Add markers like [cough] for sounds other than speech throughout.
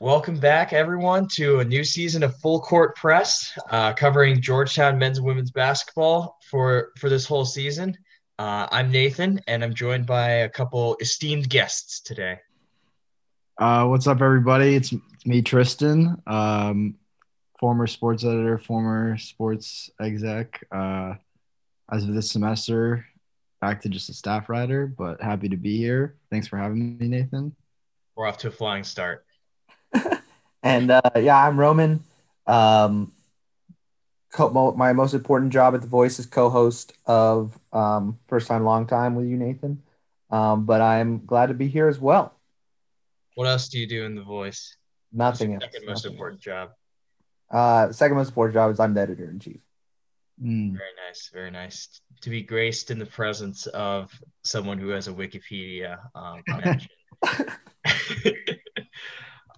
Welcome back, everyone, to a new season of Full Court Press, uh, covering Georgetown men's and women's basketball for for this whole season. Uh, I'm Nathan, and I'm joined by a couple esteemed guests today. Uh, what's up, everybody? It's, me, Tristan, um, former sports editor, former sports exec. Uh, as of this semester, back to just a staff writer, but happy to be here. Thanks for having me, Nathan. We're off to a flying start. And uh, yeah, I'm Roman. Um, co- my most important job at The Voice is co-host of um, First Time Long Time with you, Nathan. Um, but I'm glad to be here as well. What else do you do in The Voice? Nothing else. Second most Nothing important job. Uh, second most important job is I'm the editor in chief. Mm. Very nice, very nice to be graced in the presence of someone who has a Wikipedia um, mention. [laughs] [laughs] [laughs]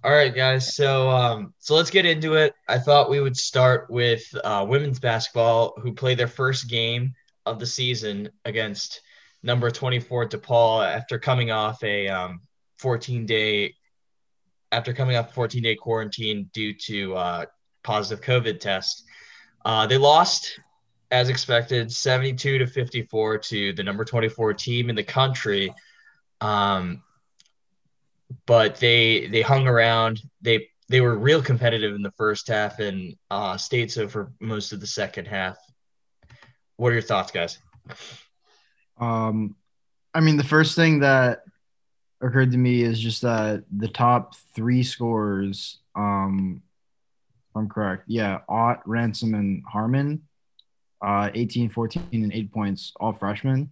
All right, guys. So, um, so let's get into it. I thought we would start with uh, women's basketball, who play their first game of the season against number 24 DePaul after coming off a um, 14 day after coming off a 14 day quarantine due to uh, positive COVID test. Uh, they lost as expected, 72 to 54 to the number 24 team in the country. Um, but they they hung around. They they were real competitive in the first half and uh, stayed so for most of the second half. What are your thoughts, guys? Um, I mean, the first thing that occurred to me is just that the top three scorers, um, I'm correct, yeah, Ott, Ransom, and Harmon, uh, 18, 14, and eight points, all freshmen.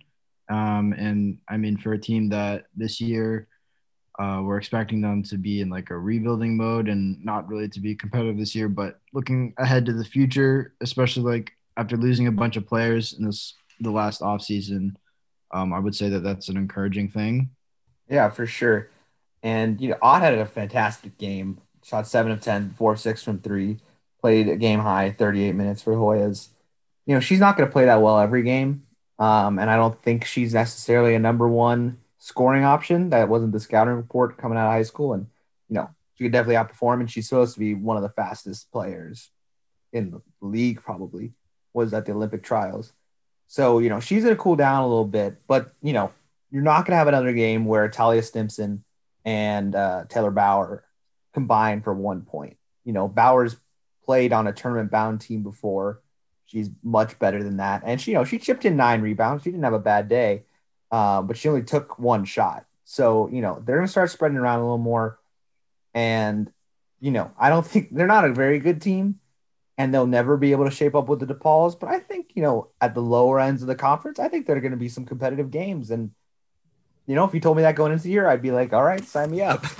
Um, and I mean, for a team that this year uh, we're expecting them to be in like a rebuilding mode and not really to be competitive this year, but looking ahead to the future, especially like after losing a bunch of players in this the last offseason, um, I would say that that's an encouraging thing. Yeah, for sure. And you know, Ott had a fantastic game. Shot seven of 10, four six from three. Played a game high, 38 minutes for Hoyas. You know, she's not going to play that well every game. Um, and I don't think she's necessarily a number one scoring option. That wasn't the scouting report coming out of high school. And, you know, she could definitely outperform. And she's supposed to be one of the fastest players in the league, probably, was at the Olympic trials. So, you know, she's going to cool down a little bit. But, you know, you're not going to have another game where Talia Stimson and uh, Taylor Bauer combine for one point. You know, Bauer's played on a tournament bound team before. She's much better than that. And she, you know, she chipped in nine rebounds. She didn't have a bad day um, but she only took one shot. So, you know, they're going to start spreading around a little more. And, you know, I don't [laughs] think they're not a very good team and they'll never be able to shape up with the DePauls. But I think, you know, at the lower ends of the conference, I think there are going to be some competitive games. And, you know, if you told me that going into the year, I'd be like, all right, sign me up. [laughs]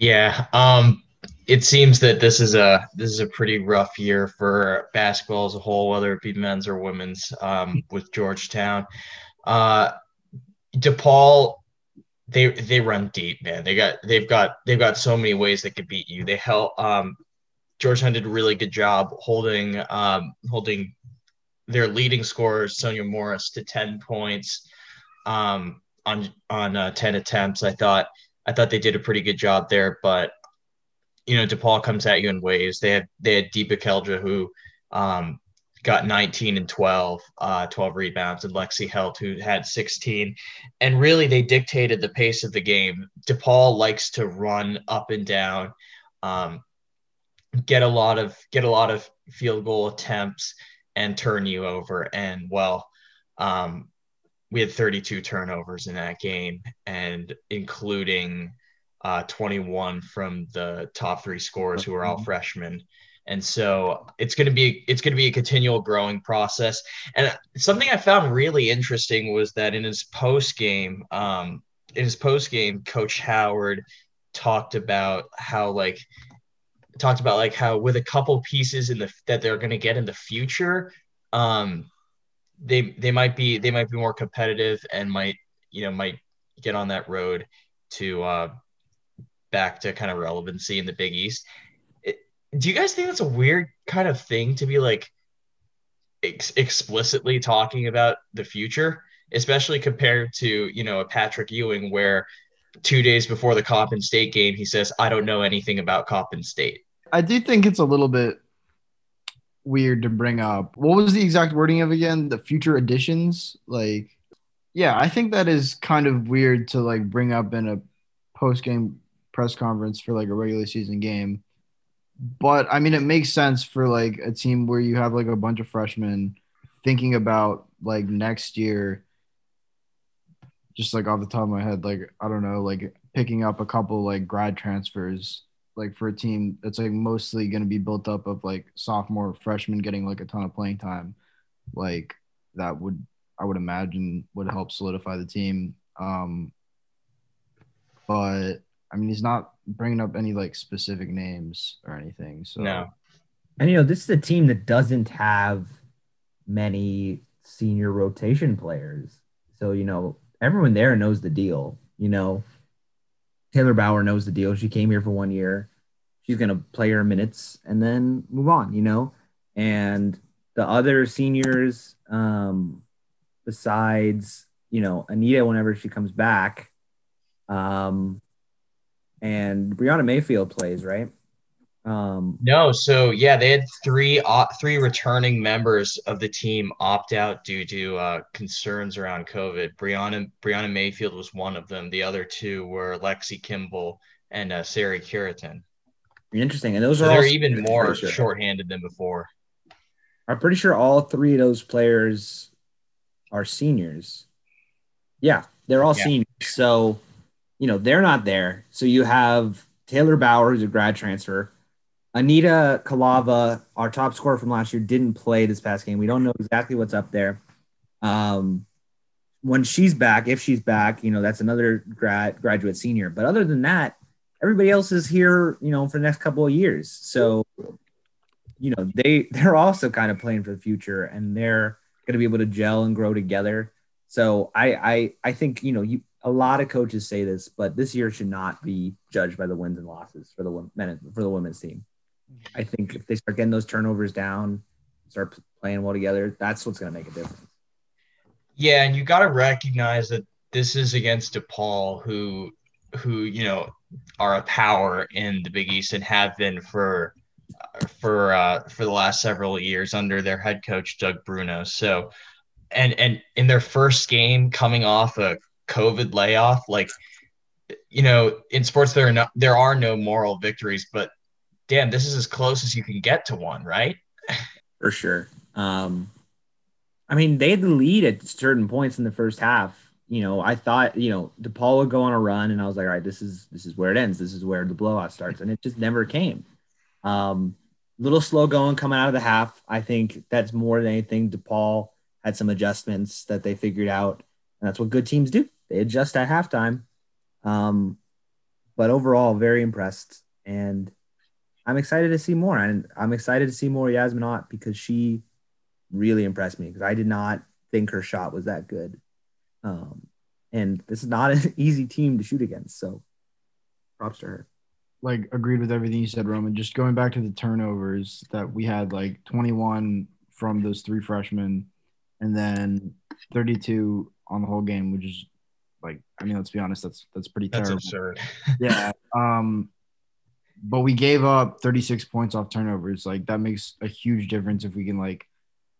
Yeah. Um, it seems that this is a this is a pretty rough year for basketball as a whole, whether it be men's or women's. Um, with Georgetown, uh, DePaul, they they run deep, man. They got they've got they've got so many ways they could beat you. They held um, Georgetown did a really good job holding um, holding their leading scorer Sonya Morris to ten points um, on on uh, ten attempts. I thought I thought they did a pretty good job there, but you know, DePaul comes at you in waves. They had they had Dee Bekelja who um, got 19 and 12, uh, 12 rebounds, and Lexi Held who had 16. And really, they dictated the pace of the game. DePaul likes to run up and down, um, get a lot of get a lot of field goal attempts, and turn you over. And well, um, we had 32 turnovers in that game, and including uh, 21 from the top three scorers who are all mm-hmm. freshmen. And so it's going to be it's going to be a continual growing process. And something I found really interesting was that in his post game, um, in his post game, Coach Howard talked about how like talked about like how with a couple pieces in the that they're going to get in the future, um, they they might be they might be more competitive and might you know might get on that road to uh, back to kind of relevancy in the Big East. It, do you guys think that's a weird kind of thing to be like ex- explicitly talking about the future, especially compared to you know a Patrick Ewing, where two days before the Coppin State game, he says, "I don't know anything about Coppin State." I do think it's a little bit weird to bring up. What was the exact wording of again? The future additions, like, yeah, I think that is kind of weird to like bring up in a post game press conference for like a regular season game. But I mean, it makes sense for like a team where you have like a bunch of freshmen thinking about like next year. Just like off the top of my head, like I don't know, like picking up a couple like grad transfers like for a team that's like mostly going to be built up of like sophomore freshmen getting like a ton of playing time like that would i would imagine would help solidify the team um but i mean he's not bringing up any like specific names or anything so No. And you know, this is a team that doesn't have many senior rotation players. So, you know, everyone there knows the deal. You know, Taylor Bauer knows the deal. She came here for one year. She's going to play her minutes and then move on, you know? And the other seniors, um, besides, you know, Anita, whenever she comes back, um, and Brianna Mayfield plays, right? Um, No, so yeah, they had three uh, three returning members of the team opt out due to uh, concerns around COVID. Brianna Brianna Mayfield was one of them. The other two were Lexi Kimball and uh, Sari Curitin. interesting. And those So are they're even more sure. shorthanded than before. I'm pretty sure all three of those players are seniors. Yeah, they're all Yeah. seniors. So, you know, they're not there. So you have Taylor Bauer, who's a grad transfer. Anita Kalava, our top scorer from last year, didn't play this past game. We don't know exactly what's up there. Um, when she's back, if she's back, you know, that's another grad graduate senior. But other than that, everybody else is here, you know, for the next couple of years. So you know they [laughs] they're also kind of playing for the future and they're going to be able to gel and grow together so i i i think you know you a lot of coaches say this but this year should not be judged by the wins and losses for the men for the women's team i think if they start getting those turnovers down start playing well together that's what's going to make a difference Yeah, and you got to recognize that this is against DePaul, who, who you know, are a power in the Big East and have been for, for uh, for the last several years under their head coach Doug Bruno. So, and and in their first game, coming off a COVID layoff, like, you know, in sports there are no there are no moral victories, but damn, this is as close as you can get to one, right? for sure. Um, I mean, they had the lead at certain points in the first half. You know, I thought you know DePaul would go on a run, and I was like, all right, this is this is where it ends. This is where the blowout starts, and it just never came. Um, little slow going coming out of the half. I think that's more than anything. DePaul had some adjustments that they figured out, and that's what good teams do. They adjust at halftime. Um, but overall, very impressed, and I'm excited to see more. And I'm excited to see more Yasmin Ott because she really impressed me because I did not think her shot was that good. Um, and this is not an [laughs] easy team to shoot against. So props to her. like agreed with everything you said, Roman. Just going back to the turnovers that we had, like 21 from those three freshmen, and then 32 on the whole game, which is like, I mean, let's be honest, that's that's pretty terrible. That's absurd. [laughs] Yeah. Um, but we gave up 36 points off turnovers. Like that makes a huge difference if we can like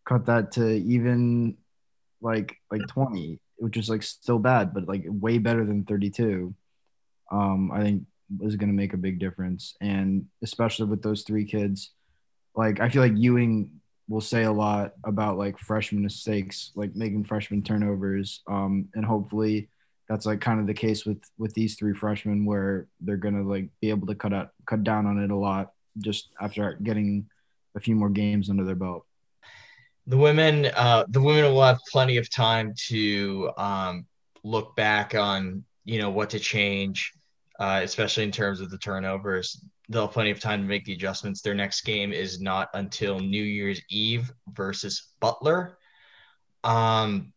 cut that to even like like 20, which is like still bad, but like way better than 32. Um, I think is going to make a big difference, and especially with those three kids. Like I feel like Ewing will say a lot about like freshman mistakes, like making freshman turnovers, um, and hopefully that's like kind of the case with with these three freshmen where they're gonna like be able to cut out cut down on it a lot just after getting a few more games under their belt. the women uh the women will have plenty of time to um look back on you know what to change uh especially in terms of the turnovers. They'll have plenty of time to make the adjustments. Their next game is not until new year's eve versus butler. Um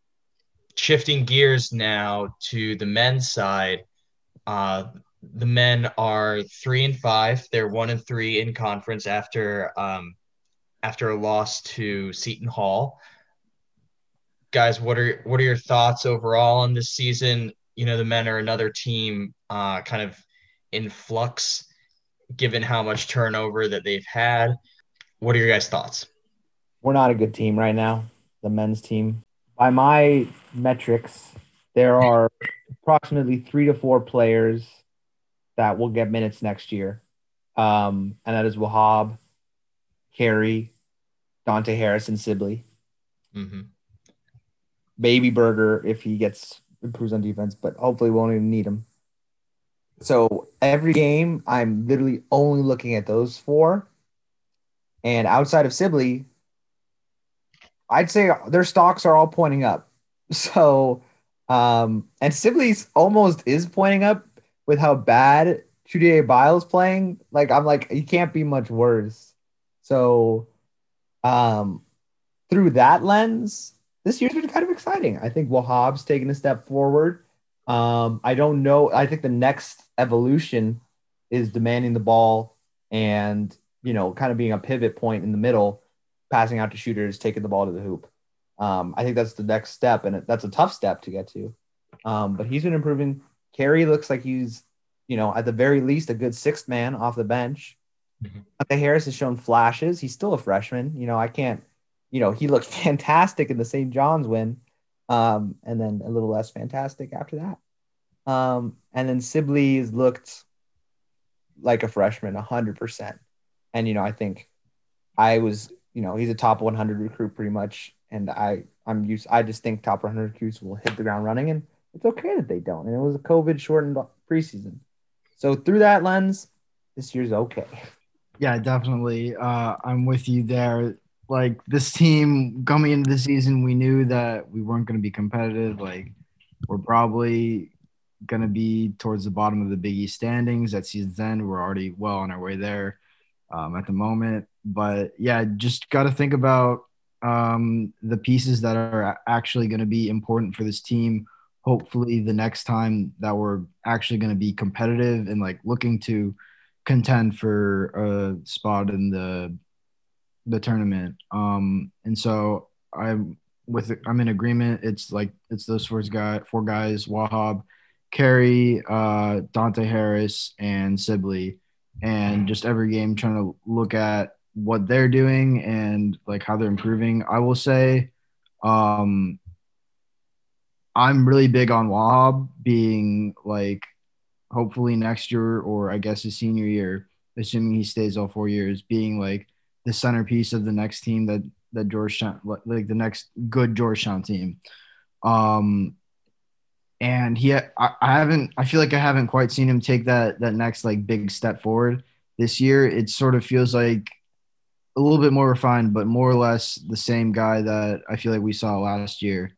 shifting gears now to the men's side uh the men are three and five they're one and three in conference after um after a loss to Seton Hall. Guys, what are what are your thoughts overall on this season? you know the men are another team uh, kind of in flux given how much turnover that they've had. What are your guys' thoughts? We're not a good team right now, the men's team. By my metrics, there are approximately three to four players that will get minutes next year. Um, and that is Wahab, Carey, Dante Harris, and Sibley. Mm-hmm. Baby Burger if he gets improves on defense, but hopefully won't even need him. So every game, I'm literally only looking at those four. And outside of Sibley, I'd say their stocks are all pointing up. [laughs] So, um, and Sibley's almost is pointing up with how bad Chudier Bile's playing. Like, I'm like, you can't be much worse. So, um, through that lens, this year's been kind of exciting. I think Wahab's taken a step forward. Um, I don't know. I think the next evolution is demanding the ball and, you know, kind of being a pivot point in the middle, passing out to shooters, taking the ball to the hoop. Um, I think that's the next step, and that's a tough step to get to. Um, but he's been improving. Carey looks like he's, you know, at the very least, a good sixth man off the bench. Mm-hmm. Harris has shown flashes. He's still a freshman. You know, I can't, you know, he looked [laughs] fantastic in the St. John's win, um, and then a little less fantastic after that. Um, and then Sibley's looked like a freshman, hundred percent. And you know, I think I was, you know, he's a top 100 recruit pretty much, and I, I'm used. I just think top 100 recruits will hit the ground running, and it's okay that they don't. And it was a COVID shortened preseason, so through that lens, this year's okay. Yeah, definitely. Uh, I'm with you there. Like this team coming into the season, we knew that we weren't going to be competitive. Like we're probably going to be towards the bottom of the Big East standings at season's end. We're already well on our way there um, at the moment. But yeah, just got to think about um, the pieces that are actually going to be important for this team. Hopefully, the next time that we're actually going to be competitive and like looking to contend for a spot in the the tournament. Um, and so I'm with I'm in agreement. It's like it's those four guy four guys: Wahab, Carey, uh, Dante Harris, and Sibley, and just every game trying to look at what they're doing and like how they're improving. I will say, um, I'm really big on Wahab being like hopefully next year or I guess his senior year, assuming he stays all four years, being like the centerpiece of the next team that that Georgetown like the next good Georgetown team. Um and he I, I haven't I feel like I haven't quite seen him take that that next like big step forward this year. It sort of feels like a little bit more refined, but more or less the same guy that I feel like we saw last year.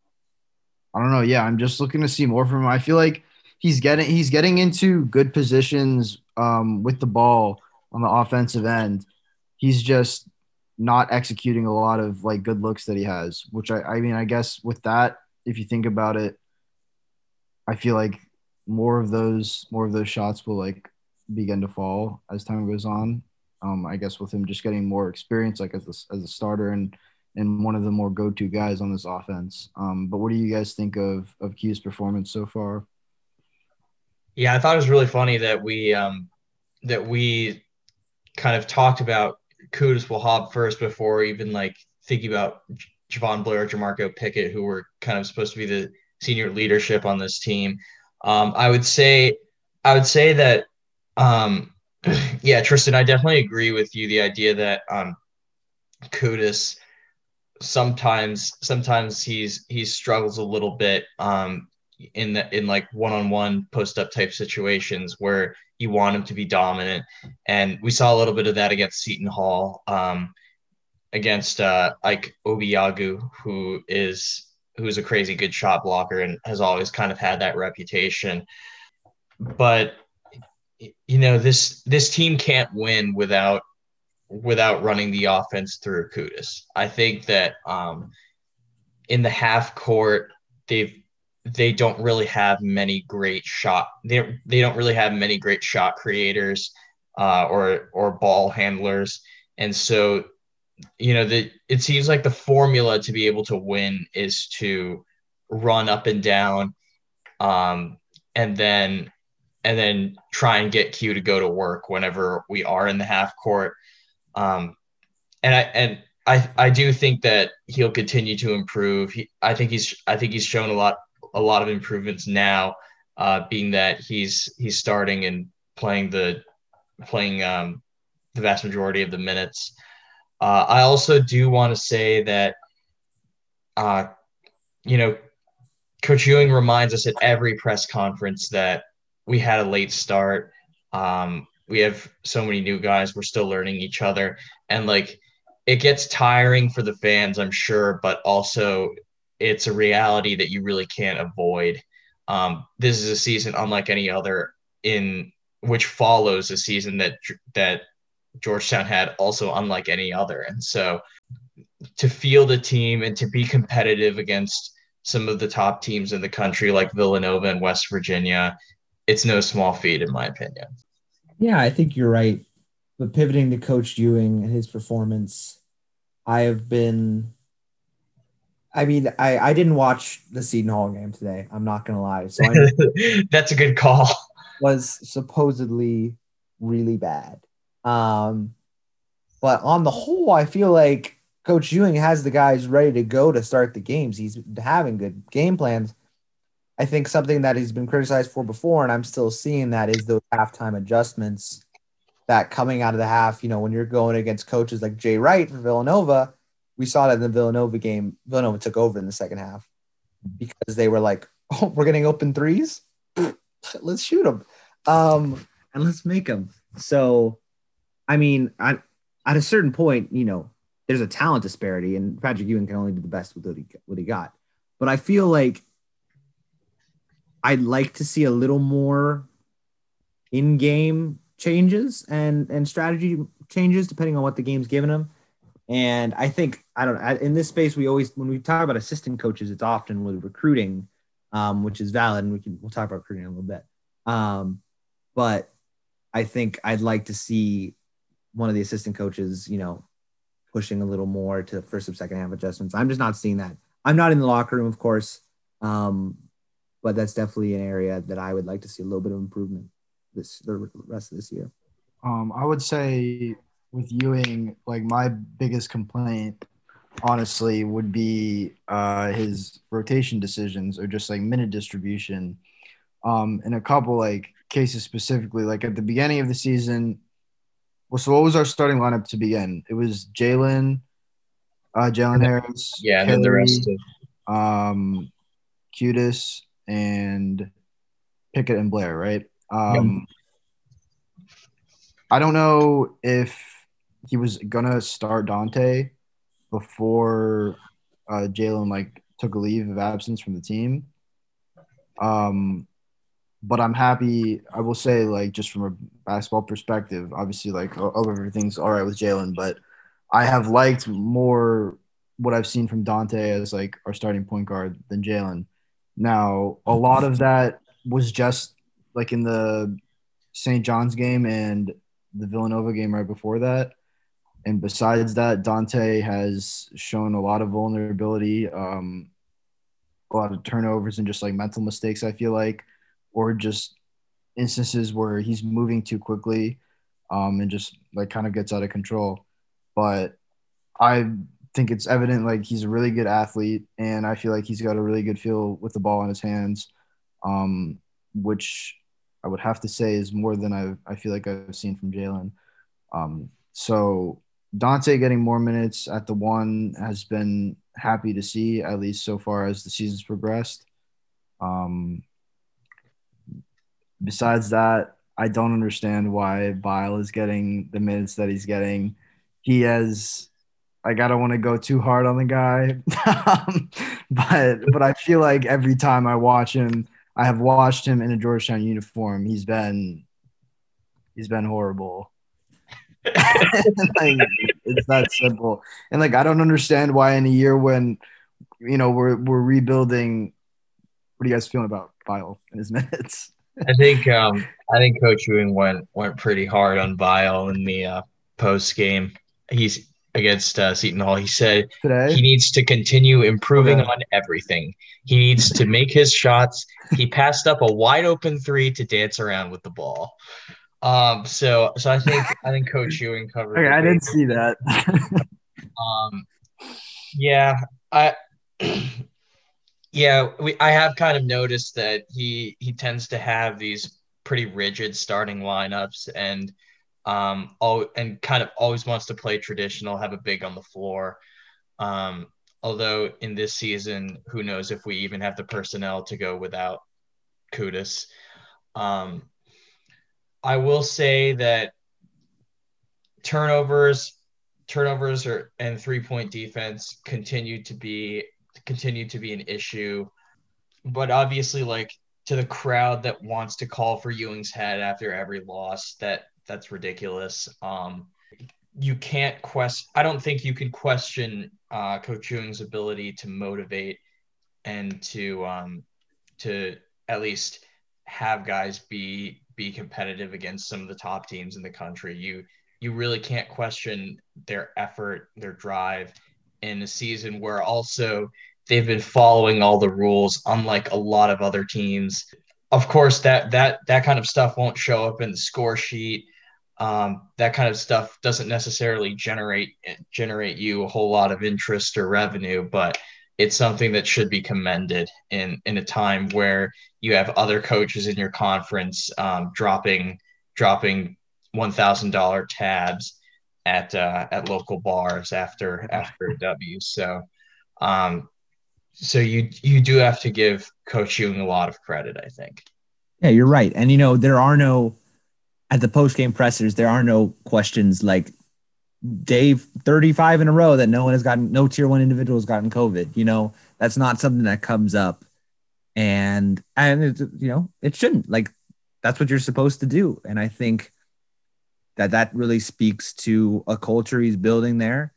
I don't know. Yeah, I'm just looking to see more from him. I feel like he's getting he's getting into good positions um, with the ball on the offensive end. He's just not executing a lot of like good looks that he has, which I, I mean, I guess with that, if you think about it, I feel like more of those more of those shots will like begin to fall as time goes on. Um, I guess with him just getting more experience, like as a, as a starter and and one of the more go to guys on this offense. Um, but what do you guys think of of Q's performance so far? Yeah, I thought it was really funny that we um, that we kind of talked about Qudus Wahab first before even like thinking about Jahvon Blair, Jamorko Pickett, who were kind of supposed to be the senior leadership on this team. Um, I would say, I would say that, um, [clears throat] yeah, Tristan, I definitely agree with you. The idea that um, Qudus sometimes, sometimes he's he struggles a little bit um, in the in like one-on-one post-up type situations where you want him to be dominant and we saw a little bit of that against seton hall um, against uh, ike obiagu who is who's a crazy good shot blocker and has always kind of had that reputation but you know this this team can't win without without running the offense through Qudus. I think that um, in the half court they've they don't really have many great shot they, they don't really have many great shot creators uh, or or ball handlers and so you know the it seems like the formula to be able to win is to run up and down um, and then and then try and get Q to go to work whenever we are in the half court. Um, and I and I I do think that he'll continue to improve. He, I think he's I think he's shown a lot a lot of improvements now, uh, being that he's he's starting and playing the playing um, the vast majority of the minutes. Uh, I also do want to say that, uh, you know, Coach Ewing reminds us at every press conference that we had a late start. Um, we have so many new guys. We're still learning each other. And like, it gets tiring for the fans, I'm sure, but also it's a reality that you really can't avoid. Um, this is a season unlike any other in which follows a season that that Georgetown had also unlike any other. And so to field a team and to be competitive against some of the top teams in the country like Villanova and West Virginia, it's no small feat in my opinion. Yeah, I think you're right. But pivoting to Coach Ewing and his performance, I have been I mean, I, I didn't watch the Seton Hall game today. I'm not gonna lie. So [laughs] that's a good call. Was supposedly really bad. Um, but on the whole, I feel like Coach Ewing has the guys ready to go to start the games. He's having good game plans. I think something that he's been criticized for before, and I'm still seeing that, is those halftime adjustments that coming out of the half, you know, when you're going against coaches like Jay Wright for Villanova, we saw that in the Villanova game. Villanova took over in the second half because they were like, [laughs] oh, we're getting open threes. let's shoot them. Um, and let's make them. So I mean, I, at a certain point, you know, there's a talent disparity, and Patrick Ewing can only do the best with what he, what he got. But I feel like I'd like to see a little more in-game changes and and strategy changes depending on what the game's given him. And I think I don't know in this space we always when we talk about assistant coaches, it's often with recruiting, um, which is valid, and we can we'll talk about recruiting in a little bit. Um, but I think I'd like to see one of the assistant coaches, you know, pushing a little more to first or second half adjustments. I'm just not seeing that. I'm not in the locker room, of course, um, but that's definitely an area that I would like to see a little bit of improvement this the rest of this year. Um, I would say with Ewing, like my biggest complaint, honestly, would be uh, his rotation decisions or just like minute distribution. Um, in a couple like cases specifically, like at the beginning of the season, well, so what was our starting lineup to begin? It was Jalen, uh, Jalen Harris. Yeah, and then the rest of um, Qudus and Pickett and Blair, right? Um, I don't know if he was gonna start Dante before uh, Jalen like took a leave of absence from the team. Um, but I'm happy. I will say, like, just from a basketball perspective, obviously, like, everything's all right with Jalen, but I have liked more what I've seen from Dante as like our starting point guard than Jalen. Now, a lot of that was just like in the St. John's game and the Villanova game right before that. And besides that, Dante has shown a lot of vulnerability, um, a lot of turnovers and just like mental mistakes, I feel like or just instances where he's moving too quickly um, and just like kind of gets out of control. But I think it's evident like he's a really good athlete, and I feel like he's got a really good feel with the ball in his hands, um, which I would have to say is more than I I feel like I've seen from Jalen. Um, so Dante getting more minutes at the one has been happy to see at least so far as the season's progressed. Um, besides that, I don't understand why Bile is getting the minutes that he's getting. He has like I don't want to go too hard on the guy, [laughs] but but I feel like every time I watch him, I have watched him in a Georgetown uniform. He's been he's been horrible. [laughs] like, it's that simple. And like I don't understand why in a year when you know we're we're rebuilding. What are you guys feeling about Bile and his [laughs] minutes? I think um, I think Coach Ewing went went pretty hard on Bile in the uh, post game. He's against uh, Seton Hall. He said Today? he needs to continue improving Okay. on everything. He needs to make his shots. He passed up a wide open three to dance around with the ball. Um, so so I think I think Coach Ewing covered. Okay, I didn't see that. [laughs] um, yeah, I, [clears throat] yeah, we. I have kind of noticed that he he tends to have these pretty rigid starting lineups, and um, all and kind of always wants to play traditional, have a big on the floor. Um, although in this season, who knows if we even have the personnel to go without Qudus. Um, I will say that turnovers turnovers are and three point defense continue to be continue to be an issue. But obviously like to the crowd that wants to call for Ewing's head after every loss that that's ridiculous. Um you can't question I don't think you can question uh coach Ewing's ability to motivate and to um to at least have guys be be competitive against some of the top teams in the country. You you really can't question their effort, their drive in a season where also they've been following all the rules, unlike a lot of other teams. Of course, that that that kind of stuff won't show up in the score sheet. Um, that kind of stuff doesn't necessarily generate generate you a whole lot of interest or revenue, but it's something that should be commended in in a time where you have other coaches in your conference um, dropping dropping one thousand dollar tabs at uh, at local bars after after a W. So, um, so you you do have to give Coach Ewing a lot of credit, I think. Yeah, you're right. And you know, there are no at the post game pressers, there are no questions like Dave 35 in a row that no one has gotten no tier one individual has gotten COVID. You know, that's not something that comes up. And and it, you know, it shouldn't. Like that's what you're supposed to do. And I think that that really speaks to a culture he's building there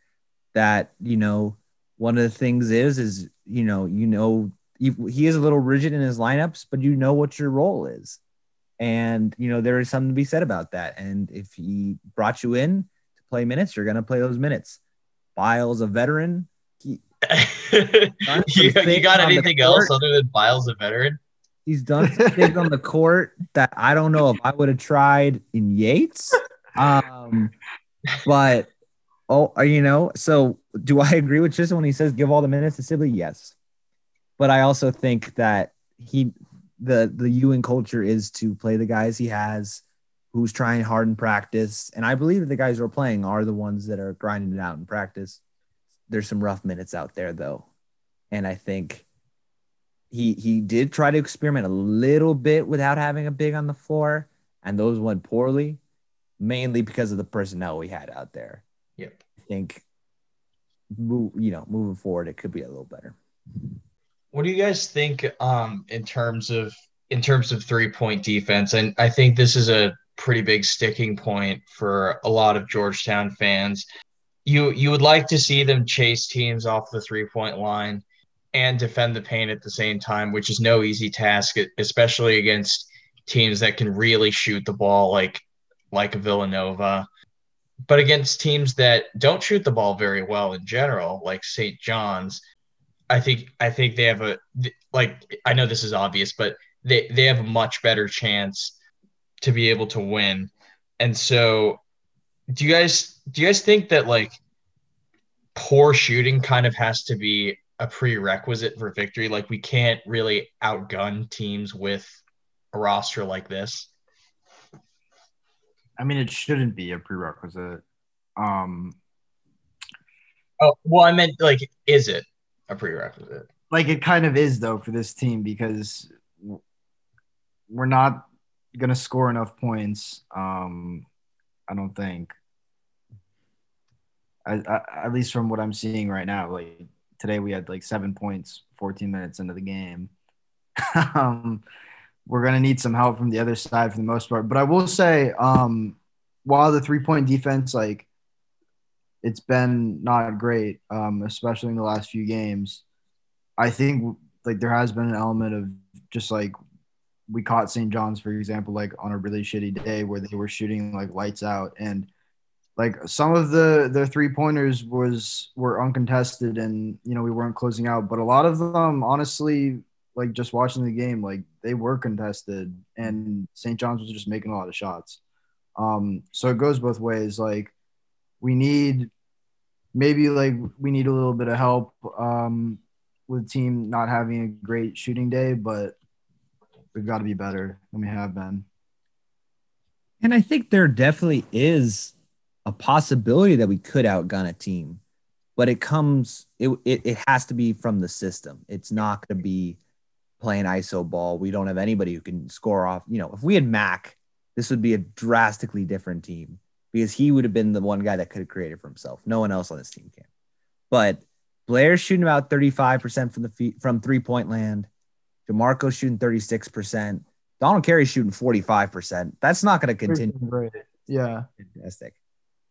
that, you know, one of the things is is, you know, you know he, is a little rigid in his lineups, but you know what your role is. And, you know, there is something to be said about that. And if he brought you in to play minutes, you're going to play those minutes. Biles, a veteran. He, [laughs] you, you got anything else other than Biles, a veteran? he's done some things on the court that I don't know if I would have tried in Yates. Um, but, oh, uh, you know, so do I agree with Chisholm when he says give all the minutes to Sibley? Yes. But I also think that he, the the Ewing culture is to play the guys he has, who's trying hard in practice, and I believe that the guys who are playing are the ones that are grinding it out in practice. There's some rough minutes out there though, and I think he he did try to experiment a little bit without having a big on the floor, and those went poorly, mainly because of the personnel we had out there. Yep. I think, move, you know, moving forward, it could be a little better. What do you guys think um, in terms of in terms of three point defense? And I think this is a pretty big sticking point for a lot of Georgetown fans. You you would like to see them chase teams off the three point line and defend the paint at the same time, which is no easy task, especially against teams that can really shoot the ball like like Villanova. But against teams that don't shoot the ball very well in general, like St. John's, I think I think they have a like I know this is obvious, but they they have a much better chance to be able to win. And so do you guys do you guys think that like poor shooting kind of has to be a prerequisite for victory? Like we can't really outgun teams with a roster like this. I mean, it shouldn't be a prerequisite. Um, Oh, well, I meant like, is it a prerequisite? like it kind of is though for this team because we're not gonna score enough points. Um, I don't think. I, I, at least from what I'm seeing right now, like today we had like seven points, 14 minutes into the game. [laughs] um, we're gonna need some help from the other side for the most part. But I will say, um, while the three point defense, like it's been not great, um, especially in the last few games. I think like there has been an element of just like we caught St. John's, for example, like on a really shitty day where they were shooting like lights out. And like some of the their three pointers was were uncontested and you know we weren't closing out but a lot of them honestly like just watching the game like they were contested and st john's was just making a lot of shots um so it goes both ways like we need maybe like we need a little bit of help um with the team not having a great shooting day but we've got to be better than we have been And I think there definitely is a possibility that we could outgun a team, but it comes it it, it has to be from the system. It's not going to be playing ISO ball. We don't have anybody who can score off. You know, if we had Mac, this would be a drastically different team because he would have been the one guy that could have created for himself. No one else on this team can. But Blair's shooting about 35% from the feet from three point land. Jamorko's shooting 36%. Donald Carey's shooting 45%. That's not going to continue. Great. Yeah. Fantastic.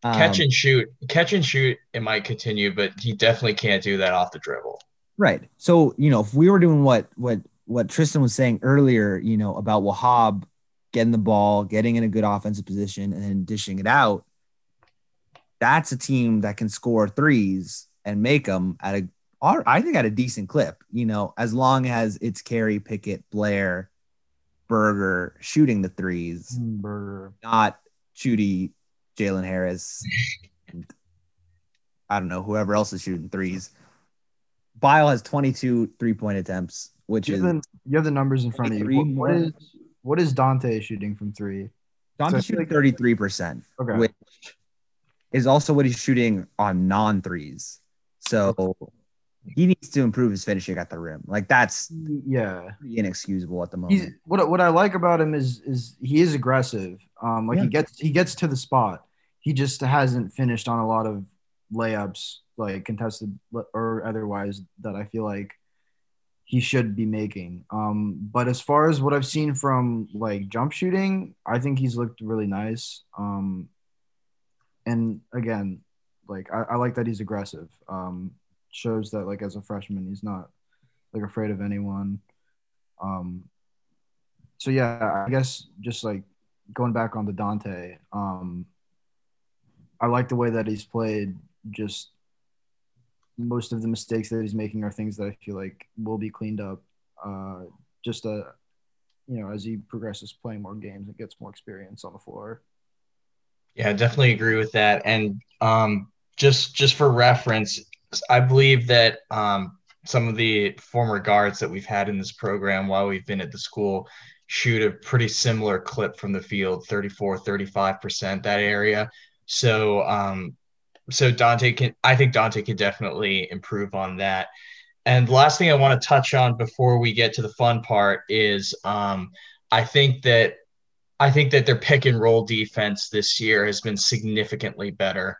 catch Um, and shoot, catch and shoot. It might continue, but he definitely can't do that off the dribble. Right. So, you know, if we were doing what what what Tristan was saying earlier, you know, about Wahab getting the ball, getting in a good offensive position, and then dishing it out, that's a team that can score threes and make them at a, I think, at a decent clip. You know, as long as it's Carey, Pickett, Blair, Berger shooting the threes, hmm, Burger. not Judy, Jalen Harris, and I don't know whoever else is shooting threes. Bile has 22 three point attempts, which You is the, you have the numbers in front of you. Three What, what is what is Dante shooting from three? Dante so shooting 33 percent, Okay. which is also what he's shooting on non threes. So he needs to improve his finishing at the rim. Like that's Yeah. inexcusable at the moment. He's what what I like about him is is he is aggressive. Um like Yeah. he gets he gets to the spot. He just hasn't finished on a lot of layups like contested or otherwise that I feel like he should be making. Um but as far as what I've seen from like jump shooting, I think he's looked really nice. Um and again, like I, I like that he's aggressive. Um shows that like as a freshman he's not like afraid of anyone. Um, so yeah, I guess just like going back on the Dante, um, I like the way that he's played. Just most of the mistakes that he's making are things that I feel like will be cleaned up. Uh, just uh you know, as he progresses playing more games and gets more experience on the floor. Yeah, I definitely agree with that. And um, just just for reference, I believe that um, some of the former guards that we've had in this program while we've been at the school shoot a pretty similar clip from the field 34 35% that area so um so dante can i think dante can definitely improve on that. And the last thing i want to touch on before we get to the fun part is um i think that i think that their pick and roll defense this year has been significantly better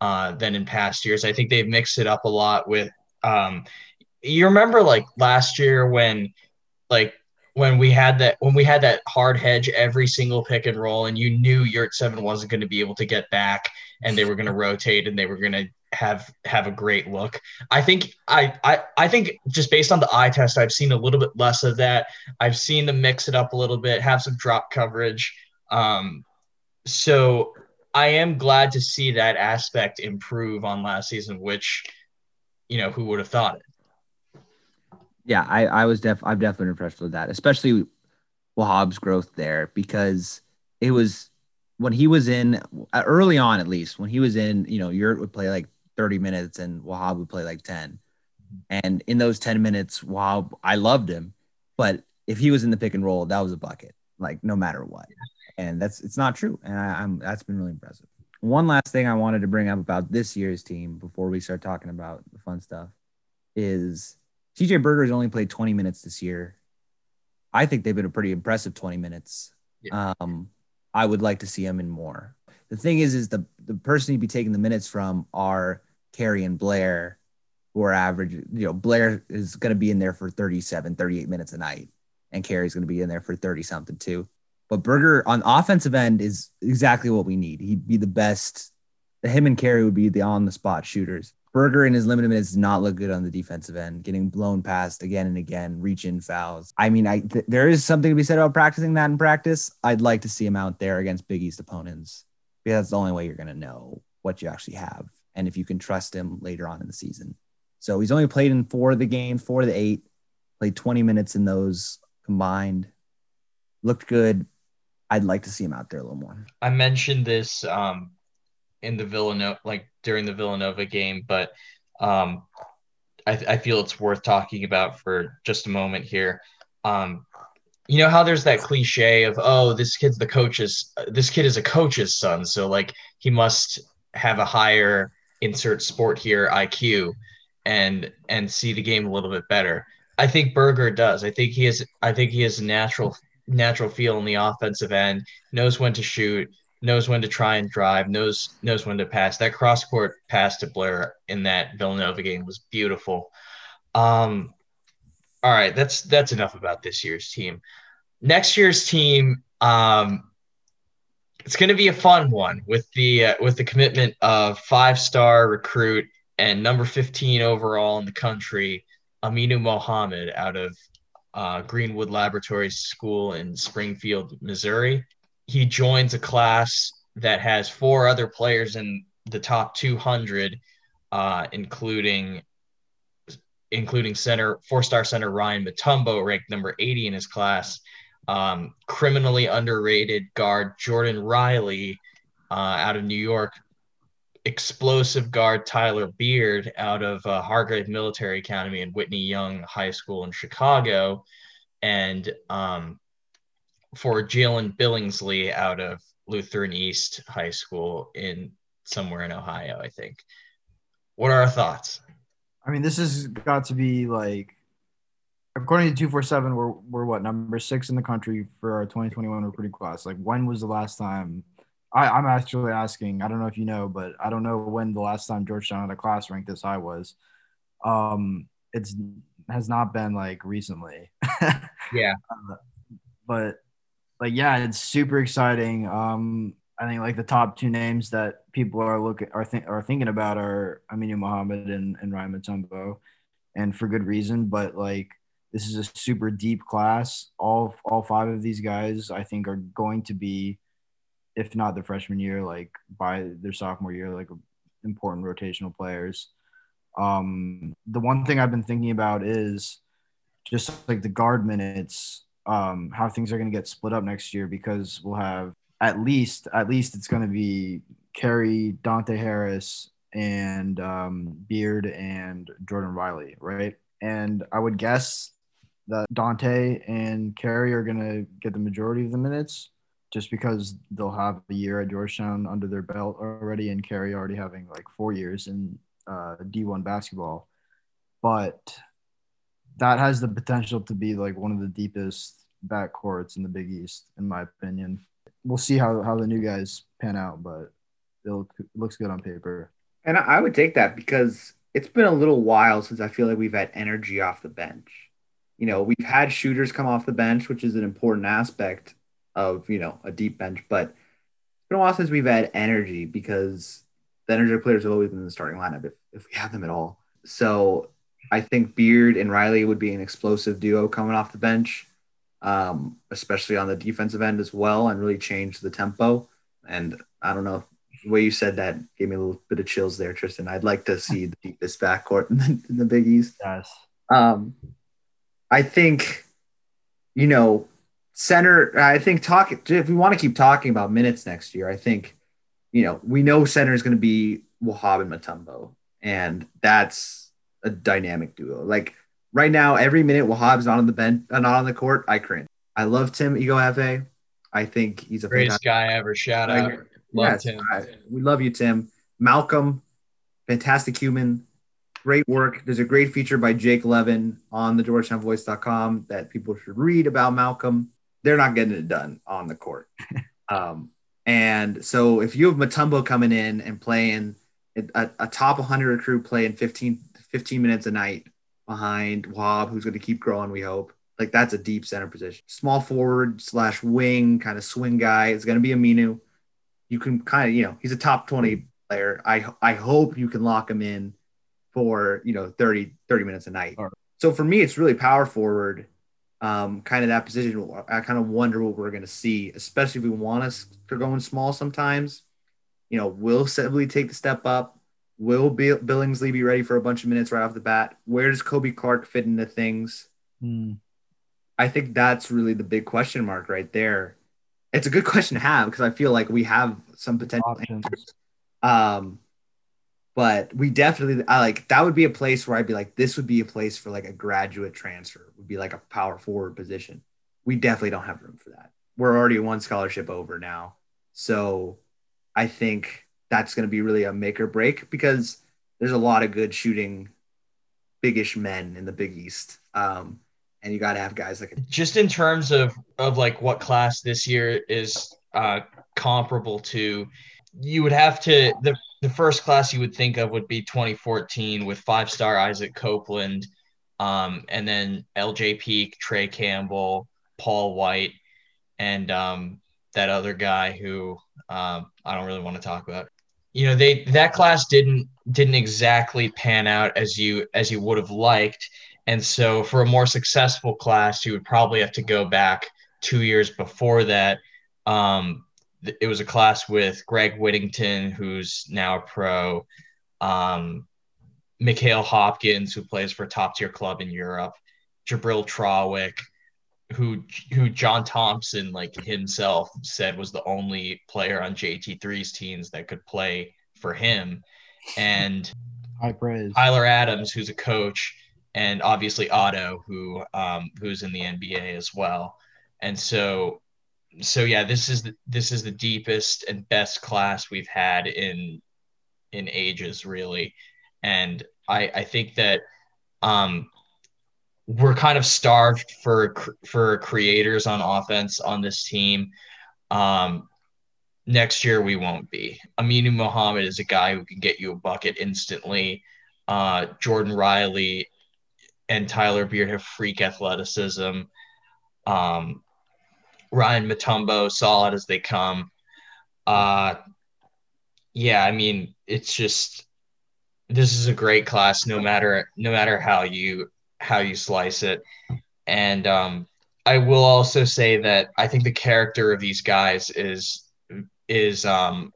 uh, than in past years. I think they've mixed it up a lot with um you remember like last year when like when we had that when we had that hard hedge every single pick and roll and you knew Yurtseven wasn't going to be able to get back and they were going to rotate and they were going to have have a great look. I think I, I i think just based on the eye test i've seen a little bit less of that. I've seen them mix it up a little bit have some drop coverage. Um so i am glad to see that aspect improve on last season which you know who would have thought it yeah, I, I was def I'm definitely impressed with that, especially Wahab's growth there because it was when he was in uh, early on at least when he was in, you know, Yurt would play like 30 minutes and Wahab would play like 10. And in those 10 minutes, Wahab, I loved him, but if he was in the pick and roll, that was a bucket, like no matter what. And that's it's not true. And I, I'm that's been really impressive. One last thing I wanted to bring up about this year's team before we start talking about the fun stuff is TJ Berger's only played 20 minutes this year. I think they've been a pretty impressive 20 minutes. Yeah. Um, I would like to see him in more. The thing is, is the the person you'd be taking the minutes from are Carey and Blair, who are average. You know, Blair is going to be in there for 37, 38 minutes a night, and Carey's going to be in there for 30 something too. But Berger on offensive end is exactly what we need. He'd be the best. Him and Carey would be the on the spot shooters. Berger in his limited minutes does not look good on the defensive end, getting blown past again and again, reach in fouls. I mean, I th- there is something to be said about practicing that in practice. I'd like to see him out there against Big East opponents because that's the only way you're gonna know what you actually have and if you can trust him later on in the season. So he's only played in four of the games, four of the eight, played 20 minutes in those combined. Looked good. I'd like to see him out there a little more. I mentioned this um, in the Villanova, like during the Villanova game, but um, I, I feel it's worth talking about for just a moment here. Um, you know how there's that cliche of oh this kid's the coach's this kid is a coach's son so like he must have a higher insert sport here IQ and and see the game a little bit better. I think Berger does. I think he is I think he has a natural natural feel in the offensive end, knows when to shoot, knows when to try and drive, knows knows when to pass. That cross court pass to Blair in that Villanova game was beautiful. Um, all right, that's that's enough about this year's team. Next year's team, um, it's going to be a fun one with the uh, with the commitment of five star recruit and number fifteen overall in the country, Aminu Mohammed out of uh, Greenwood Laboratory School in Springfield, Missouri. He joins a class that has four other players in the top 200, uh, including including center four star center Ryan Mutombo, ranked number 80 in his class. Um, criminally underrated guard Jordan Riley uh, out of New York, explosive guard Tyler Beard out of uh, Hargrave Military Academy and Whitney Young High School in Chicago, and um, for Jalen Billingsley out of Lutheran East High School in somewhere in Ohio, I think. What are our thoughts? I mean, this has got to be like, according to 247, we're, we're what, number six in the country for our 2021 recruiting class. Like, when was the last time? I, I'm actually asking, I don't know if you know, but I don't know when the last time Georgetown had a class ranked this high was. Um, it's has not been like recently. [laughs] Yeah. Uh, but like, yeah, it's super exciting. Um, I think like the top two names that people are looking are think are thinking about are Aminu Mohammed and, and Ryan Mutombo, and for good reason. But like this is a super deep class. All all five of these guys I think are going to be, if not the freshman year, like by their sophomore year, like important rotational players. Um, the one thing I've been thinking about is just like the guard minutes, um, how things are going to get split up next year because we'll have at least at least it's going to be Carey, Dante Harris, and um, Beard and Jordan Riley, right? And I would guess that Dante and Carey are going to get the majority of the minutes just because they'll have a year at Georgetown under their belt already, and Carey already having like four years in uh, D1 basketball. But that has the potential to be like one of the deepest backcourts in the Big East, in my opinion. We'll see how, how the new guys pan out, but it, look, it looks good on paper. And I would take that because it's been a little while since I feel like we've had energy off the bench. You know, we've had shooters come off the bench, which is an important aspect of, you know, a deep bench, but it's been a while since we've had energy because the energy players have always been in the starting lineup if, if we have them at all. So I think Beard and Riley would be an explosive duo coming off the bench, um, especially on the defensive end as well, and really change the tempo. And I don't know the way you said that gave me a little bit of chills there, Tristan. I'd like to see the deepest backcourt [laughs] in the, in the Big East. Yes. Um, I think, you know, center. I think talk if we want to keep talking about minutes next year. I think, you know, we know center is going to be Wahab and Mutombo, and that's a dynamic duo. Like right now, every minute Wahab's not on the bench, uh, not on the court, I cringe. I love Tim Ighoefe. I think he's a Greatest guy ever. Shout out. Love Yes, Tim. I- we love you, Tim. Malcolm, fantastic human. Great work. There's a great feature by Jake Levin on the GeorgetownVoice.com that people should read about Malcolm. They're not getting it done on the court. [laughs] um, and so if you have Mutombo coming in and playing a, a top 100 recruit playing 15, 15 minutes a night behind Wab, who's going to keep growing, we hope. Like that's a deep center position. Small forward slash wing kind of swing guy is going to be Aminu you can kind of you know he's a top 20 player i i hope you can lock him in for you know 30 30 minutes a night Sure. so for me it's really power forward um kind of that position i kind of wonder what we're going to see especially if we want us to go in small sometimes You know, will Sibley take the step up? Will Bill- Billingsley be ready for a bunch of minutes right off the bat? Where does Kobe Clark fit into things? Hmm. I think that's really the big question mark right there. It's a good question to have because I feel like we have some potential Options. answers. Um, but we definitely, I like that would be a place where I'd be like, this would be a place for like a graduate transfer, would be like a power forward position. We definitely don't have room for that. We're already one scholarship over now. So I think that's going to be really a make or break because there's a lot of good shooting biggish men in the Big East. Um, and you got to have guys like just in terms of of like what class this year is uh comparable to you would have to the the first class you would think of would be 2014 with five star Isaac Copeland um and then LJ Peak, Tre Campbell, Paul White and um that other guy who um I don't really want to talk about you know they that class didn't didn't exactly pan out as you as you would have liked and so for a more successful class, you would probably have to go back two years before that. Um, it was a class with Greg Whittington, who's now a pro, um, Mikael Hopkins, who plays for a top tier club in Europe, Jabril Trawick, who who John Thompson like himself said was the only player on JT3's teams that could play for him, and [laughs] High praise. Tyler Adams, who's a coach, and obviously Otto, who um, who's in the NBA as well. And so, so yeah, this is the, this is the deepest and best class we've had in in ages, really. And I I think that um, we're kind of starved for for creators on offense on this team. Um, next year we won't be. Aminu Mohammed is a guy who can get you a bucket instantly. Uh, Jordan Riley and Tyler Beard have freak athleticism. Um, Ryan Mutombo, solid as they come. Uh, yeah, I mean, it's just this is a great class, no matter no matter how you how you slice it. And um, I will also say that I think the character of these guys is is um,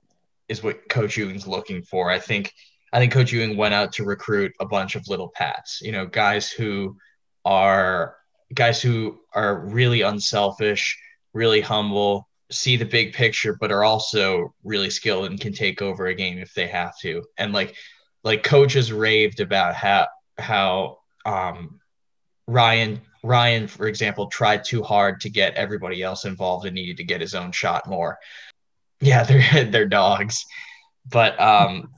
is what Coach Ewing's looking for. I think I think Coach Ewing went out to recruit a bunch of little pats, you know, guys who are guys who are really unselfish, really humble, see the big picture, but are also really skilled and can take over a game if they have to. And like like coaches raved about how how um Ryan Ryan, for example, tried too hard to get everybody else involved and needed to get his own shot more. Yeah, [laughs] they're they're dogs. But um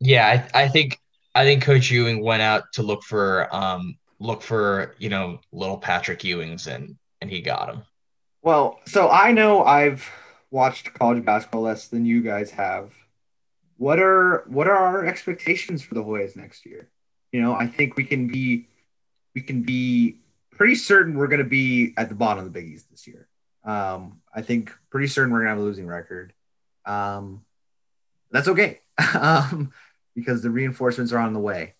yeah, I, I think I think Coach Ewing went out to look for um look for you know little Patrick Ewings and and he got him. Well, so I know I've watched college basketball less than you guys have. What are what are our expectations for the Hoyas next year? You know, I think we can be we can be pretty certain we're going to be at the bottom of the Big East this year. Um, I think pretty certain we're going to have a losing record. Um, that's okay. [laughs] um, because the reinforcements are on the way.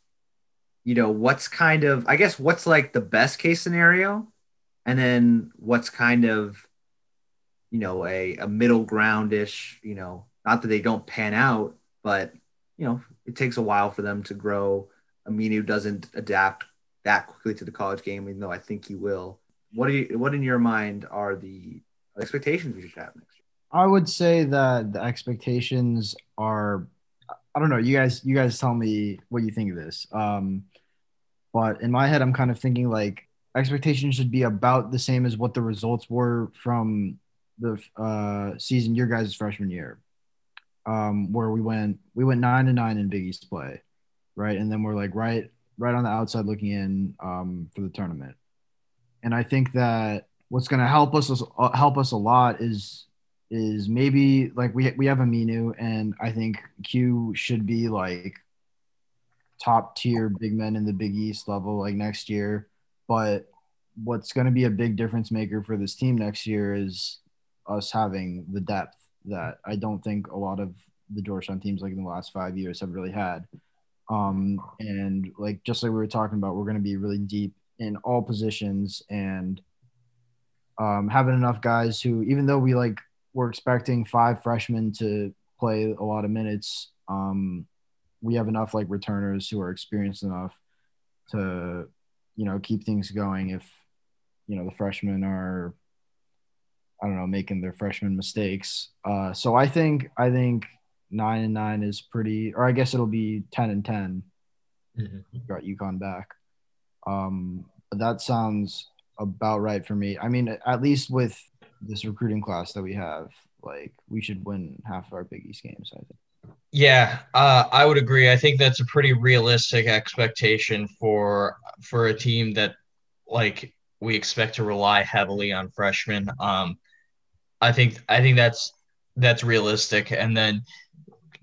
You know, what's kind of, I guess, what's like the best case scenario, and then what's kind of, you know, a, a middle groundish, you know, not that they don't pan out, but, you know, it takes a while for them to grow. Aminu doesn't adapt that quickly to the college game, even though I think he will. What do you, what in your mind are the expectations we should have next year? I would say that the expectations are I don't know. You guys, you guys tell me what you think of this. Um, but in my head, I'm kind of thinking like expectations should be about the same as what the results were from the uh, season your guys' freshman year, um, where we went we went nine to nine in Big East play, right, and then we're like right right on the outside looking in um, for the tournament, and I think that what's going to help us uh, help us a lot is is maybe like we we have a Aminu, and I think Q should be like top tier big men in the Big East level like next year. But what's going to be a big difference maker for this team next year is us having the depth that I don't think a lot of the Georgetown teams like in the last five years have really had. Um, and like just like we were talking about, we're going to be really deep in all positions and um, having enough guys who, even though we like we're expecting five freshmen to play a lot of minutes. Um, we have enough like returners who are experienced enough to, you know, keep things going if, you know, the freshmen are, I don't know, making their freshman mistakes. Uh, so I think I think nine and nine is pretty, or I guess it'll be ten and 10 Mhm. Got UConn back. Um, but that sounds about right for me. I mean, at least with this recruiting class that we have, like we should win half of our Big East games. I think. Yeah, uh, I would agree. I think that's a pretty realistic expectation for for a team that like we expect to rely heavily on freshmen. Um, I think I think that's that's realistic. And then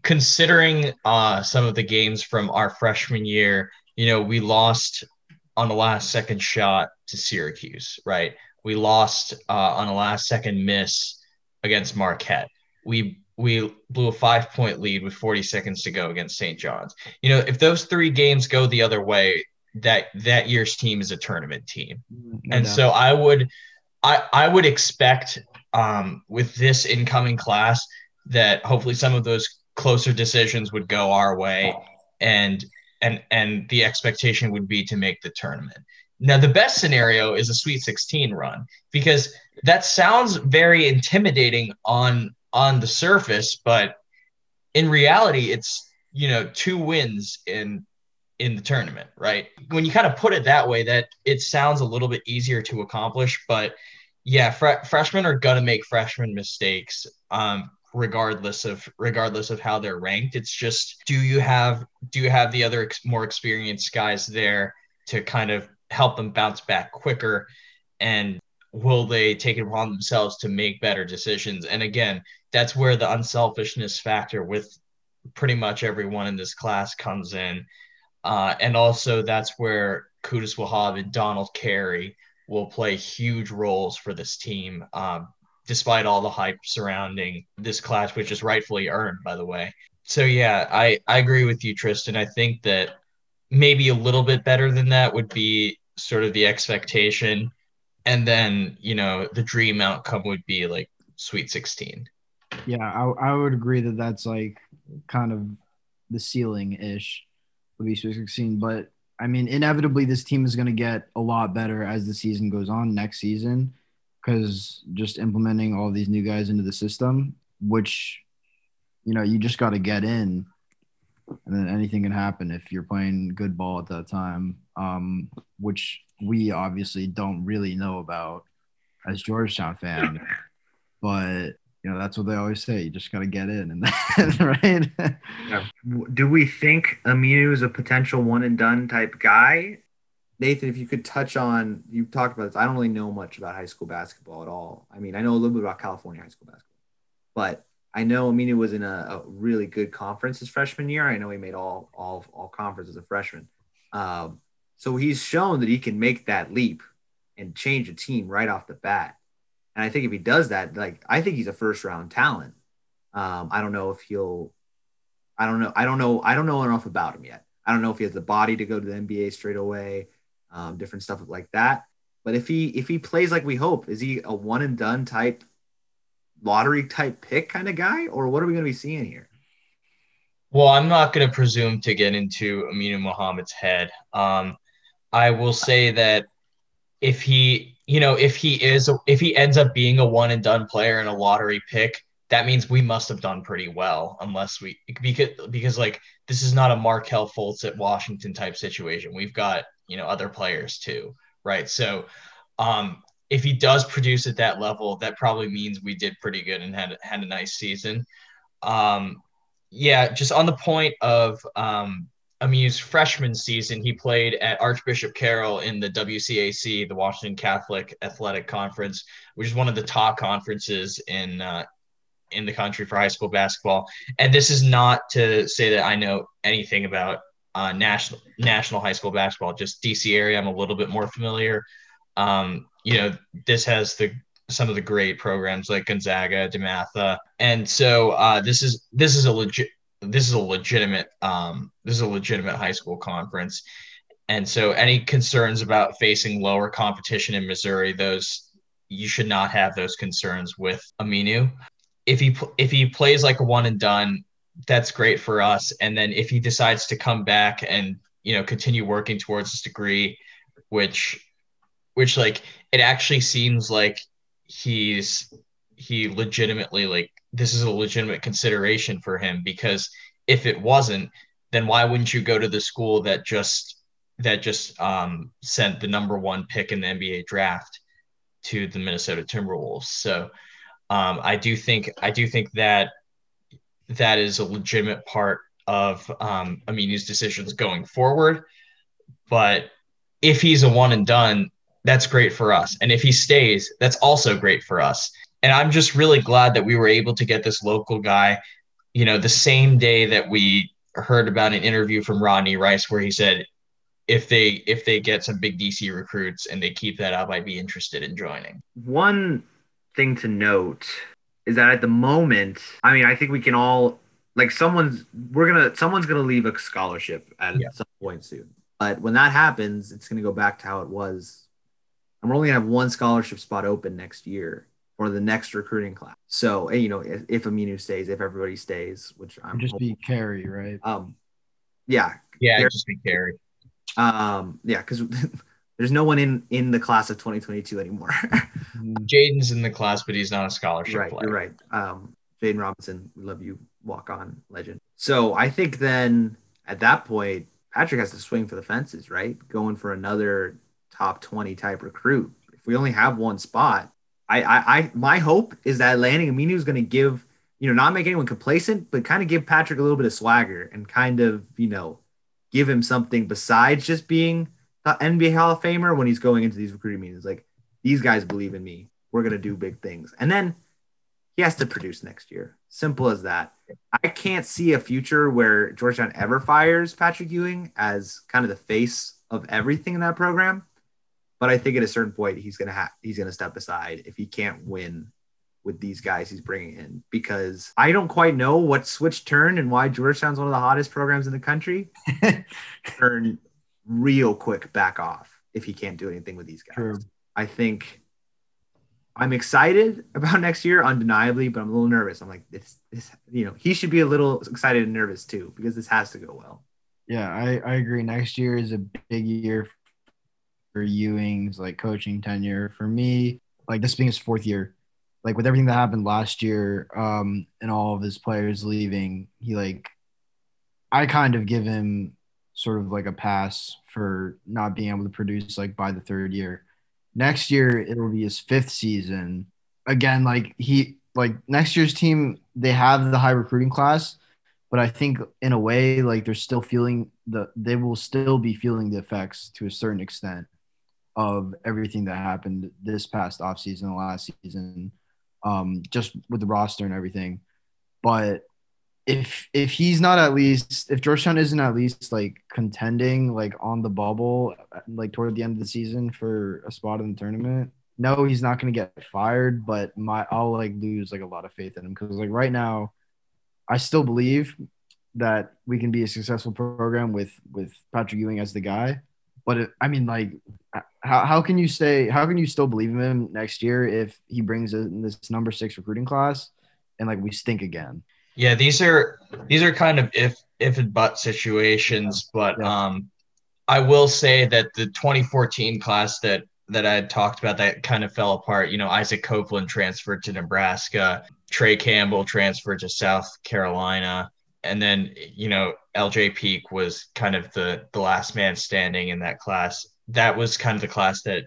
considering uh, some of the games from our freshman year, you know, we lost on the last second shot to Syracuse, right? We lost uh, on a last second miss against Marquette. We we blew a five point lead with 40 seconds to go against St. John's. You know, if those three games go the other way, that that year's team is a tournament team. No and doubt. so I would I I would expect um, with this incoming class that hopefully some of those closer decisions would go our way and and and the expectation would be to make the tournament. Now the best scenario is a Sweet 16 run because that sounds very intimidating on on the surface, but in reality it's you know two wins in in the tournament, right? When you kind of put it that way, that it sounds a little bit easier to accomplish. But yeah, fre- freshmen are gonna make freshman mistakes, um, regardless of regardless of how they're ranked. It's just do you have do you have the other ex- more experienced guys there to kind of help them bounce back quicker, and will they take it upon themselves to make better decisions? And again, that's where the unselfishness factor with pretty much everyone in this class comes in. Uh, and also, that's where Qudus Wahab and Donald Carey will play huge roles for this team, um, despite all the hype surrounding this class, which is rightfully earned, by the way. So, yeah, I, I agree with you, Tristan. I think that maybe a little bit better than that would be sort of the expectation. And then, you know, the dream outcome would be like Sweet 16. Yeah, I, I would agree that that's like kind of the ceiling ish would be Sweet 16. But I mean, inevitably, this team is going to get a lot better as the season goes on next season because just implementing all these new guys into the system, which, you know, you just got to get in and then anything can happen if you're playing good ball at that time, um, which we obviously don't really know about as Georgetown fan. [laughs] But you know that's what they always say. You just got to get in, and [laughs] then, right? Do we think Aminu is a potential one and done type guy? Nathan, if you could touch on, you talked about this. I don't really know much about high school basketball at all. I mean, I know a little bit about California high school basketball, but I know Aminu was in a, a really good conference his freshman year. I know he made all all all conference as a freshman. Um, so he's shown that he can make that leap and change a team right off the bat. And I think if he does that, like I think he's a first round talent. Um, I don't know if he'll. I don't know. I don't know. I don't know enough about him yet. I don't know if he has the body to go to the NBA straight away. Um, different stuff like that. But if he if he plays like we hope, is he a one and done type, lottery type pick kind of guy, or what are we going to be seeing here? Well, I'm not going to presume to get into Aminu Mohammed's head. Um, I will say that if he, you know, if he is, if he ends up being a one and done player and a lottery pick, that means we must have done pretty well, unless we because because like this is not a Markelle Fultz at Washington type situation. We've got you know other players too, right? So, um, if he does produce at that level, that probably means we did pretty good and had had a nice season. Um, yeah, just on the point of um, Aminu's freshman season, he played at Archbishop Carroll in the WCAC, the Washington Catholic Athletic Conference, which is one of the top conferences in uh, in the country for high school basketball. And this is not to say that I know anything about uh, national national high school basketball. Just DC area, I'm a little bit more familiar. Um, you know, this has the some of the great programs like Gonzaga, DeMatha, and so uh, this is this is a legit this is a legitimate um, this is a legitimate high school conference, and so any concerns about facing lower competition in Missouri, those you should not have those concerns with Aminu. if he if he plays like a one and done, that's great for us. And then if he decides to come back and you know continue working towards his degree, which which like it actually seems like he's he legitimately like this is a legitimate consideration for him because if it wasn't, then why wouldn't you go to the school that just that just um, sent the number one pick in the NBA draft to the Minnesota Timberwolves? So um, I do think I do think that that is a legitimate part of um, Aminu's decisions going forward. But if he's a one and done, that's great for us. And if he stays, that's also great for us. And I'm just really glad that we were able to get this local guy, you know, the same day that we heard about an interview from Rodney Rice where he said, if they if they get some big DC recruits and they keep that up, I'd be interested in joining. One thing to note is that at the moment, I mean, I think we can all like someone's we're gonna someone's gonna leave a scholarship at yeah. some point soon. But when that happens, it's gonna go back to how it was. And we're only gonna have one scholarship spot open next year for the next recruiting class. So you know, if, if Aminu stays, if everybody stays, which I'm just hoping, be Carey, right? Um, yeah, yeah, just be Carey. Um, yeah, because [laughs] there's no one in in the class of 2022 anymore. [laughs] Jaden's in the class, but he's not a scholarship right, player. You're right. Um, Jaden Robinson, we love you, walk on legend. So I think then at that point, Patrick has to swing for the fences, right? Going for another top 20 type recruit. If we only have one spot, I, I, I my hope is that landing Aminu is going to give, you know, not make anyone complacent, but kind of give Patrick a little bit of swagger and kind of, you know, give him something besides just being the NBA Hall of Famer when he's going into these recruiting meetings. Like these guys believe in me. We're going to do big things. And then he has to produce next year. Simple as that. I can't see a future where Georgetown ever fires Patrick Ewing as kind of the face of everything in that program. But I think at a certain point he's gonna have he's gonna step aside if he can't win with these guys he's bringing in because I don't quite know what switch turned and why Georgetown's one of the hottest programs in the country. [laughs] turn real quick back off if he can't do anything with these guys. True. I think I'm excited [laughs] about next year, undeniably, but I'm a little nervous. I'm like, this, this, you know, he should be a little excited and nervous too because this has to go well. Yeah, I, I agree. Next year is a big year for Ewing's like coaching tenure. For me, like this being his fourth year, like with everything that happened last year, um, and all of his players leaving, he like, I kind of give him sort of like a pass for not being able to produce like by the third year. Next year it'll be his fifth season. Again, like he like next year's team, they have the high recruiting class, but I think in a way, like they're still feeling the they will still be feeling the effects to a certain extent of everything that happened this past offseason, the last season, um, just with the roster and everything. But if if he's not at least if Georgetown isn't at least like contending like on the bubble like toward the end of the season for a spot in the tournament, no, he's not gonna get fired. But my I'll like lose like a lot of faith in him because like right now, I still believe that we can be a successful program with with Patrick Ewing as the guy. But it, I mean, like, how, how can you say how can you still believe in him next year if he brings in this number six recruiting class and like we stink again? Yeah, these are these are kind of if if and but situations, but yeah. um, I will say that the 2014 class that that I had talked about that kind of fell apart. You know, Isaac Copeland transferred to Nebraska, Tre Campbell transferred to South Carolina, and then you know LJ Peak was kind of the the last man standing in that class. That was kind of the class that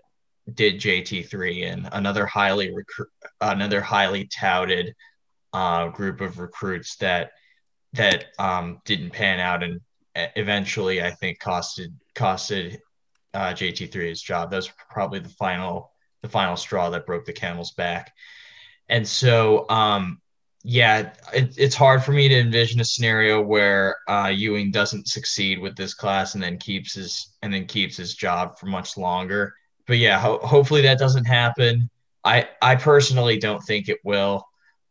did JT3 and another highly recruit another highly touted uh, group of recruits that that um, didn't pan out and eventually I think costed costed uh, JT3 his job. That was probably the final the final straw that broke the camel's back. And so um, yeah, it, it's hard for me to envision a scenario where uh, Ewing doesn't succeed with this class and then keeps his and then keeps his job for much longer. But yeah, ho- hopefully that doesn't happen. I I personally don't think it will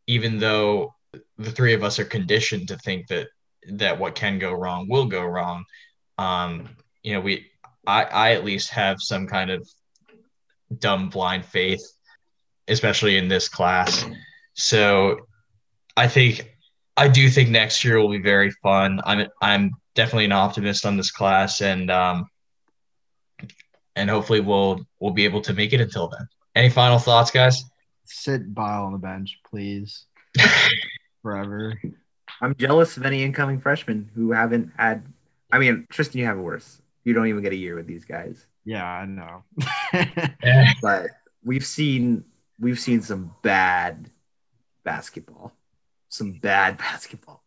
even though the three of us are conditioned to think that that what can go wrong will go wrong um you know we i i at least have some kind of dumb blind faith especially in this class so I think I do think next year will be very fun. I'm I'm definitely an optimist on this class, and um, and hopefully we'll we'll be able to make it until then. Any final thoughts, guys? Sit Bile on the bench, please. [laughs] Forever. I'm jealous of any incoming freshmen who haven't had. I mean, Tristan, you have it worse. You don't even get a year with these guys. Yeah, I know. [laughs] but we've seen we've seen some bad basketball, some bad [laughs] basketball,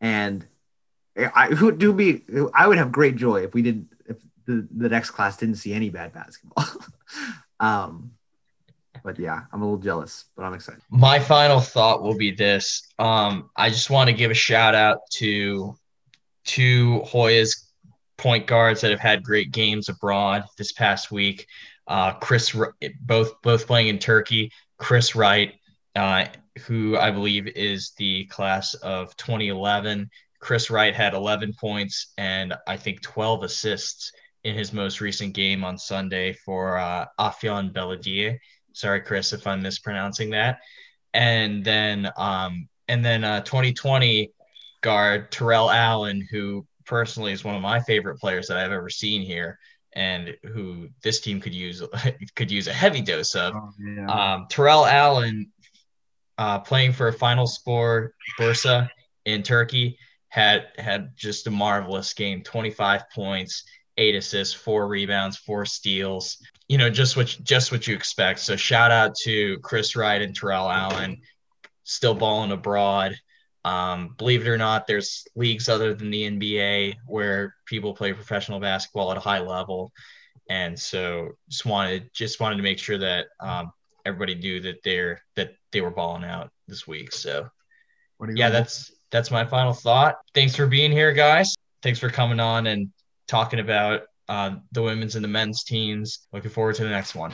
and I would do be I would have great joy if we didn't if the, the next class didn't see any bad basketball. um, but yeah, I'm a little jealous, but I'm excited. My final thought will be this: um, I just want to give a shout out to two Hoyas point guards that have had great games abroad this past week. Uh, Chris, both both playing in Turkey. Chris Wright, uh, who I believe is the class of 2011. Chris Wright had 11 points and I think 12 assists in his most recent game on Sunday for uh, Belediye. Sorry, Chris, if I'm mispronouncing that. And then, um, and then uh, 2020 guard Terrell Allen, who personally is one of my favorite players that I've ever seen here, and who this team could use [laughs] could use a heavy dose of. Oh, yeah. um, Terrell Allen, uh, playing for Finalspor Bursa in Turkey, had had just a marvelous game. 25 points, eight assists, four rebounds, four steals. You know, just what just what you expect. So shout out to Chris Wright and Terrell Allen, still balling abroad. Um, believe it or not, there's leagues other than the NBA where people play professional basketball at a high level, and so just wanted just wanted to make sure that um, everybody knew that they're that they were balling out this week. So yeah, that's that's my final thought. Thanks for being here, guys. Thanks for coming on and talking about uh, the women's and the men's teams. Looking forward to the next one.